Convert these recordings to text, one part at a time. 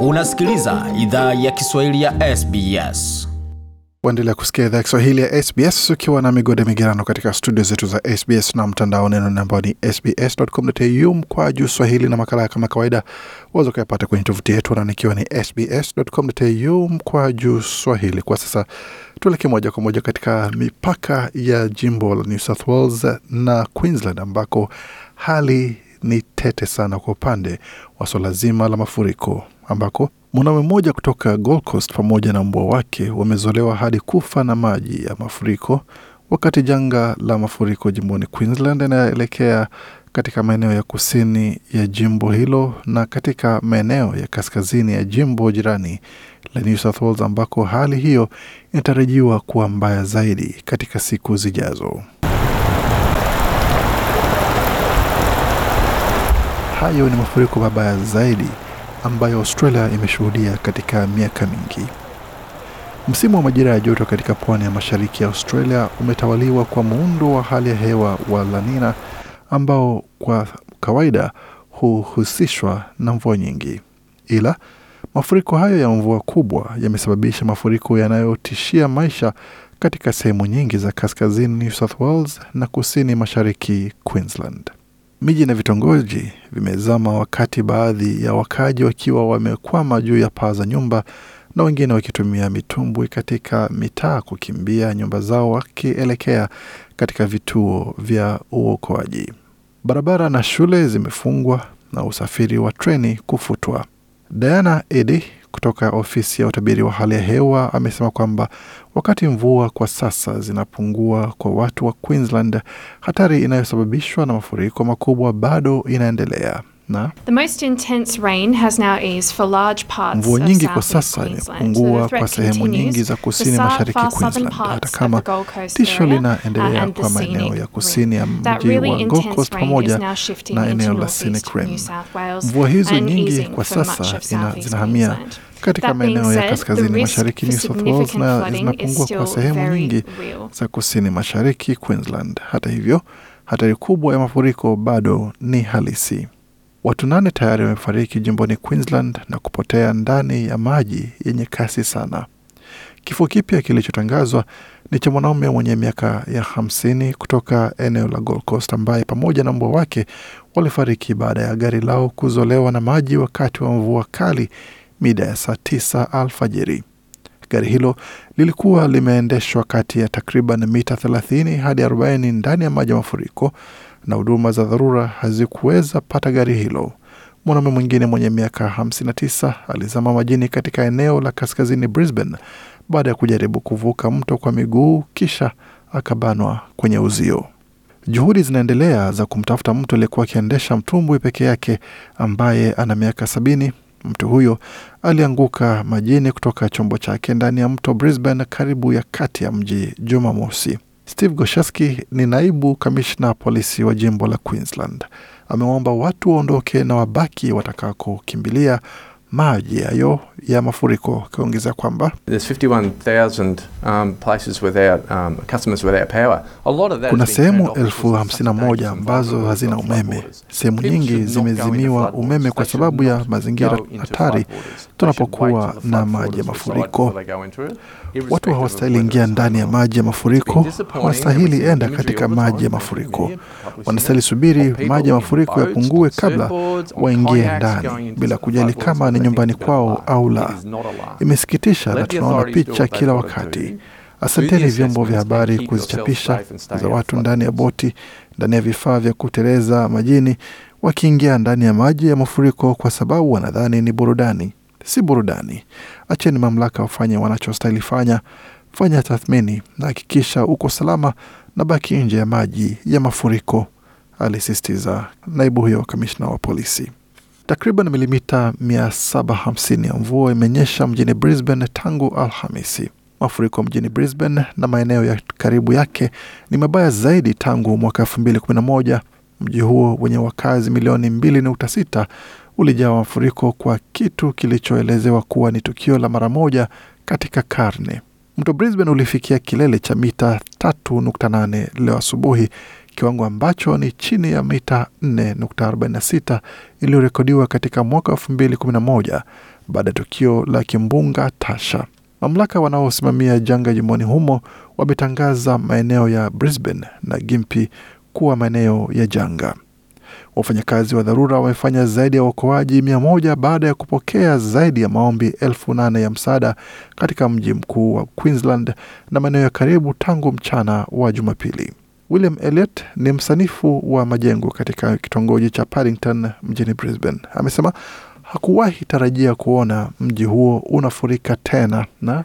Unasikiliza idhaa ya Kiswahili ya SBS. Waendelea kusikia idhaa ya Kiswahili ya SBS ukiwa na migode migerano katika studio zetu za SBS na mtandao neno ambao ni sbs.com.au mkwa juu swahili na makala kama kawaida waweza ukayapata kwenye tovuti yetu na nikiwa ni sbs.com.au mkwa juu swahili. Kwa sasa tuelekee moja kwa moja katika mipaka ya jimbo la New South Wales na Queensland ambako hali ni tete sana kwa upande wa swala zima la mafuriko ambako mwanaume mmoja kutoka Gold Coast pamoja na mbwa wake wamezolewa hadi kufa na maji ya mafuriko, wakati janga la mafuriko jimboni Queensland yanaelekea katika maeneo ya kusini ya jimbo hilo na katika maeneo ya kaskazini ya jimbo jirani la New South Wales ambako hali hiyo inatarajiwa kuwa mbaya zaidi katika siku zijazo. Hayo ni mafuriko mabaya zaidi ambayo Australia imeshuhudia katika miaka mingi. Msimu wa majira ya joto katika pwani ya mashariki ya Australia umetawaliwa kwa muundo wa hali ya hewa wa La Nina ambao kwa kawaida huhusishwa na mvua nyingi, ila mafuriko hayo ya mvua kubwa yamesababisha mafuriko yanayotishia maisha katika sehemu nyingi za kaskazini New South Wales na kusini mashariki Queensland. Miji na vitongoji vimezama wakati baadhi ya wakaji wakiwa wamekwama juu ya paa za nyumba na wengine wakitumia mitumbwi katika mitaa kukimbia nyumba zao wakielekea katika vituo vya uokoaji. Barabara na shule zimefungwa na usafiri wa treni kufutwa. Diana Edi kutoka ofisi ya utabiri wa hali ya hewa amesema kwamba wakati mvua kwa sasa zinapungua kwa watu wa Queensland, hatari inayosababishwa na mafuriko makubwa bado inaendelea na mvua nyingi kwa sasa imepungua kwa sehemu nyingi za kusini mashariki Queensland, hata kama tisho linaendelea kwa maeneo ya kusini ya mji wa Gold Coast pamoja na eneo la Scenic Rim. Mvua hizo nyingi kwa sasa zinahamia katika maeneo ya kaskazini mashariki New South Wales na zinapungua kwa sehemu nyingi za kusini mashariki Queensland. Hata hivyo, hatari kubwa ya mafuriko bado ni halisi. Watu nane tayari wamefariki jimboni Queensland na kupotea ndani ya maji yenye kasi sana. Kifo kipya kilichotangazwa ni cha mwanaume mwenye miaka ya hamsini kutoka eneo la Gold Coast ambaye pamoja na mbwa wake walifariki baada ya gari lao kuzolewa na maji wakati wa mvua kali mida ya saa tisa alfajiri. Gari hilo lilikuwa limeendeshwa kati ya takriban mita 30 hadi 40 ndani ya maji ya mafuriko na huduma za dharura hazikuweza pata gari hilo. Mwanaume mwingine mwenye miaka 59 alizama majini katika eneo la kaskazini Brisbane baada ya kujaribu kuvuka mto kwa miguu, kisha akabanwa kwenye uzio. Juhudi zinaendelea za kumtafuta mtu aliyekuwa akiendesha mtumbwi peke yake ambaye ana miaka sabini. Mtu huyo alianguka majini kutoka chombo chake ndani ya mto Brisbane karibu ya kati ya mji Jumamosi. Steve Goshaski ni naibu kamishna polisi wa jimbo la Queensland. Amewaomba watu waondoke na wabaki watakakokimbilia maji hayo ya mafuriko, akiongeza kwamba kuna sehemu elfu hamsini na moja ambazo hazina umeme. Sehemu nyingi zimezimiwa umeme kwa sababu ya mazingira hatari tunapokuwa na maji ya mafuriko. Watu hawastahili ingia ndani ya maji ya mafuriko, hawastahili enda katika maji ya mafuriko. Wanastahili subiri maji ya mafuriko yapungue kabla waingie ndani, bila kujali kama ni nyumbani kwao au la. Imesikitisha na tunaona picha kila wakati. Asanteni vyombo vya habari kuzichapisha za watu ndani ya boti, ndani ya vifaa vya kuteleza majini, wakiingia ndani ya maji ya mafuriko kwa sababu wanadhani ni burudani. Si burudani. Acheni mamlaka wafanye wanachostahili fanya. Fanya tathmini na hakikisha uko salama na baki nje ya maji ya mafuriko, alisisitiza naibu huyo kamishna wa polisi. Takriban milimita 750 ya mvua imenyesha mjini Brisbane tangu Alhamisi. Mafuriko mjini Brisbane na maeneo ya karibu yake ni mabaya zaidi tangu mwaka 2011. Mji huo wenye wakazi milioni 2.6 ulijaa mafuriko kwa kitu kilichoelezewa kuwa ni tukio la mara moja katika karne. Mto Brisbane ulifikia kilele cha mita 3.8 leo asubuhi, kiwango ambacho ni chini ya mita 4.46 iliyorekodiwa katika mwaka 2011 baada ya tukio la kimbunga Tasha. Mamlaka wanaosimamia janga jimboni humo wametangaza maeneo ya Brisbane na Gympie kuwa maeneo ya janga. Wafanyakazi wa dharura wamefanya zaidi ya uokoaji mia moja baada ya kupokea zaidi ya maombi elfu nane ya msaada katika mji mkuu wa Queensland na maeneo ya karibu tangu mchana wa Jumapili. William Elliot ni msanifu wa majengo katika kitongoji cha Paddington mjini Brisbane. Amesema hakuwahi tarajia kuona mji huo unafurika tena, na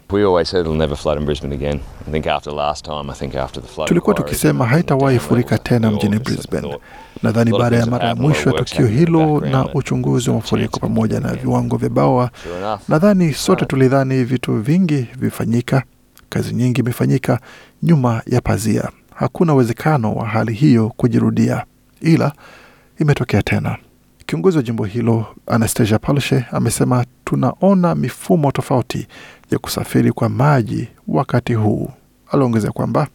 tulikuwa tukisema haitawahi furika tena mjini Brisbane. Nadhani baada ya mara ya mwisho ya tukio hilo na uchunguzi wa mafuriko pamoja na viwango vya bawa, nadhani sote tulidhani vitu vingi vifanyika, kazi nyingi imefanyika nyuma ya pazia. Hakuna uwezekano wa hali hiyo kujirudia, ila imetokea tena. Kiongozi wa jimbo hilo Anastasia Palshe amesema tunaona mifumo tofauti ya kusafiri kwa maji wakati huu. Aliongezea kwamba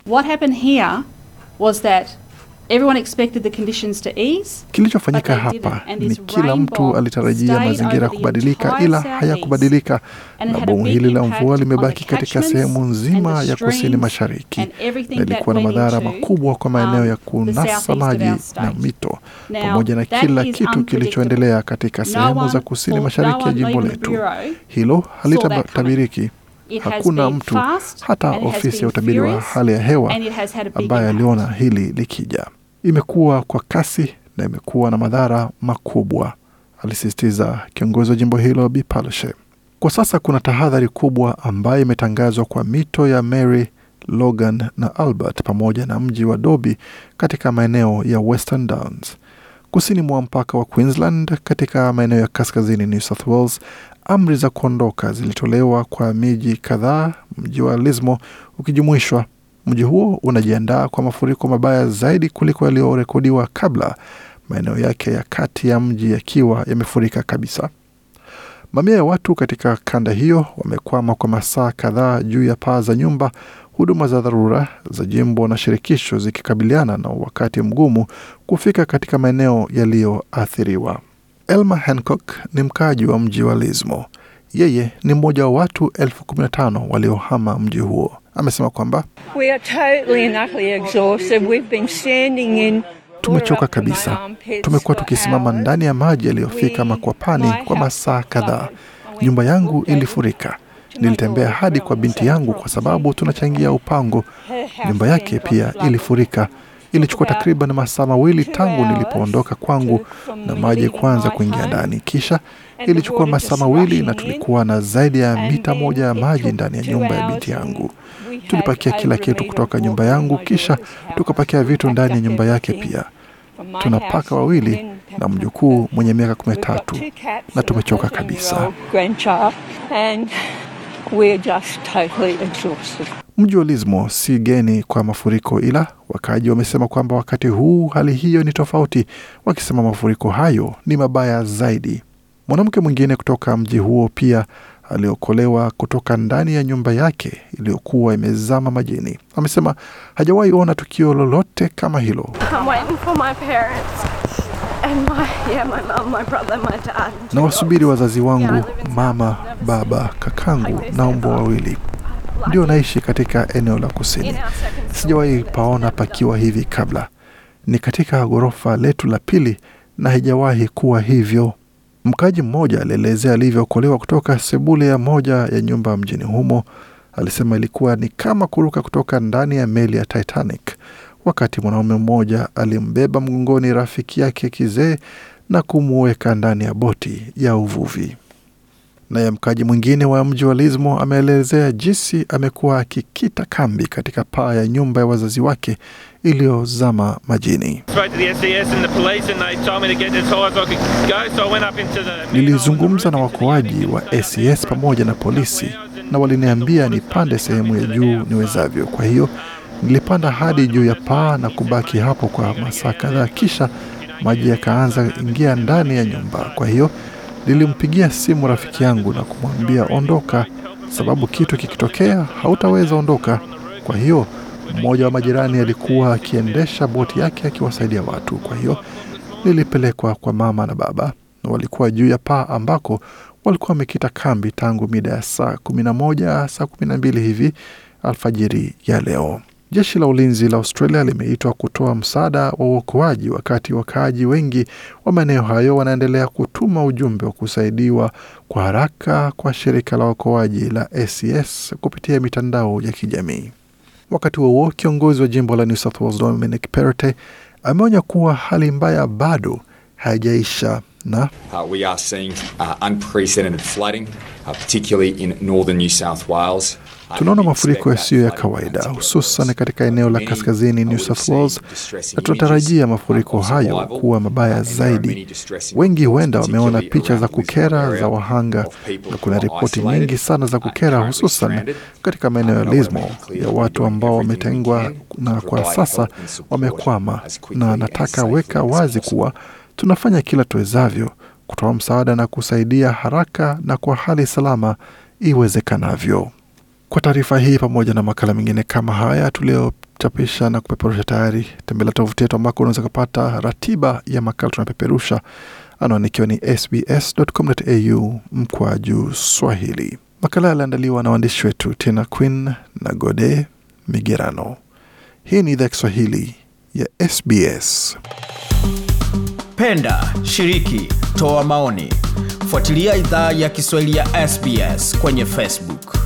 kilichofanyika hapa ni kila mtu alitarajia mazingira kubadilika, ila hayakubadilika, na bomu hili la mvua limebaki katika sehemu nzima ya kusini mashariki, na ilikuwa na madhara makubwa kwa maeneo ya kunasa maji na mito, pamoja na kila kitu kilichoendelea katika sehemu za kusini mashariki ya jimbo letu. Hilo halitatabiriki. Hakuna mtu hata ofisi ya utabiri wa hali ya hewa ambaye aliona hili likija. Imekuwa kwa kasi na imekuwa na madhara makubwa, alisisitiza kiongozi wa jimbo hilo Bi Palaszczuk. Kwa sasa kuna tahadhari kubwa ambayo imetangazwa kwa mito ya Mary, Logan na Albert pamoja na mji wa Dobi katika maeneo ya Western Downs kusini mwa mpaka wa Queensland. Katika maeneo ya kaskazini New South Wales, amri za kuondoka zilitolewa kwa miji kadhaa, mji wa Lismore ukijumuishwa. Mji huo unajiandaa kwa mafuriko mabaya zaidi kuliko yaliyorekodiwa kabla, maeneo yake ya kati ya mji yakiwa yamefurika kabisa. Mamia ya watu katika kanda hiyo wamekwama kwa masaa kadhaa juu ya paa za nyumba, huduma za dharura za jimbo na shirikisho zikikabiliana na wakati mgumu kufika katika maeneo yaliyoathiriwa. Elma Hancock ni mkaaji wa mji wa Lismore. Yeye ni mmoja wa watu elfu kumi na tano waliohama mji huo. Amesema kwamba tumechoka kabisa. Tumekuwa tukisimama ndani ya maji yaliyofika makwapani kwa masaa kadhaa. Nyumba yangu ilifurika. Nilitembea hadi kwa binti yangu kwa sababu tunachangia upango. Nyumba yake pia ilifurika. Ilichukua takriban masaa mawili tangu nilipoondoka kwangu na maji kuanza kuingia ndani, kisha ilichukua masaa mawili na tulikuwa na zaidi ya mita moja ya maji ndani ya nyumba ya binti yangu. Tulipakia kila kitu kutoka nyumba yangu, kisha tukapakia vitu ndani ya nyumba yake pia. Tuna paka wawili na mjukuu mwenye miaka kumi na tatu na tumechoka kabisa. Mji wa Lismo si geni kwa mafuriko, ila wakaaji wamesema kwamba wakati huu hali hiyo ni tofauti, wakisema mafuriko hayo ni mabaya zaidi. Mwanamke mwingine kutoka mji huo pia aliokolewa kutoka ndani ya nyumba yake iliyokuwa imezama majini. Amesema hajawahi ona tukio lolote kama hilo. Na wasubiri wazazi wangu, mama, baba, kakangu na mbwa wawili. Ndio naishi katika eneo la kusini. Sijawahi paona pakiwa hivi kabla. Ni katika ghorofa letu la pili na haijawahi kuwa hivyo. Mkaji mmoja alielezea alivyookolewa kutoka sebule ya moja ya nyumba mjini humo. Alisema ilikuwa ni kama kuruka kutoka ndani ya meli ya Titanic, wakati mwanaume mmoja alimbeba mgongoni rafiki yake kizee na kumuweka ndani ya boti ya uvuvi. Naye mkaji mwingine wa mji wa Lismo ameelezea jinsi amekuwa akikita kambi katika paa ya nyumba ya wazazi wake iliyozama majini. Nilizungumza na wakoaji wa ACS pamoja na polisi na waliniambia nipande sehemu ya juu niwezavyo. Kwa hiyo nilipanda hadi juu ya paa na kubaki hapo kwa masaa kadhaa, kisha maji yakaanza ingia ndani ya nyumba. Kwa hiyo nilimpigia simu rafiki yangu na kumwambia ondoka, sababu kitu kikitokea hautaweza ondoka. Kwa hiyo mmoja wa majirani alikuwa akiendesha boti yake akiwasaidia watu. Kwa hiyo nilipelekwa kwa mama na baba, na walikuwa juu ya paa ambako walikuwa wamekita kambi tangu mida ya saa 11 saa 12 hivi alfajiri ya leo. Jeshi la ulinzi la Australia limeitwa kutoa msaada wa uokoaji, wakati wakaaji wengi wa maeneo hayo wanaendelea kutuma ujumbe wa kusaidiwa kwa haraka kwa shirika la uokoaji la SES kupitia mitandao ya kijamii. Wakati huo kiongozi wa jimbo la New South Wales Dominic Perrottet ameonya kuwa hali mbaya bado haijaisha na Uh, we are seeing uh, unprecedented flooding, uh, particularly in northern New South Wales. Tunaona mafuriko yasiyo ya kawaida hususan katika eneo la kaskazini New South Wales, na tunatarajia mafuriko hayo kuwa mabaya zaidi. Wengi huenda wameona picha za kukera za wahanga, na kuna ripoti nyingi sana za uh, kukera, hususan katika maeneo ya Lismore ya watu ambao wametengwa na kwa sasa wamekwama, na nataka weka wazi kuwa tunafanya kila tuwezavyo kutoa msaada na kusaidia haraka na kwa hali salama iwezekanavyo. Kwa taarifa hii pamoja na makala mengine kama haya tuliochapisha na kupeperusha tayari, tembelea tovuti yetu ambako unaweza kupata ratiba ya makala tunapeperusha, anwani ikiwa ni sbs.com.au mkwaju Swahili. Makala yaliandaliwa na waandishi wetu Tina Quinn na Gode Migerano. Hii ni idhaa Kiswahili ya SBS. Penda, shiriki, kutoa maoni. Fuatilia idhaa ya Kiswahili ya SBS kwenye Facebook.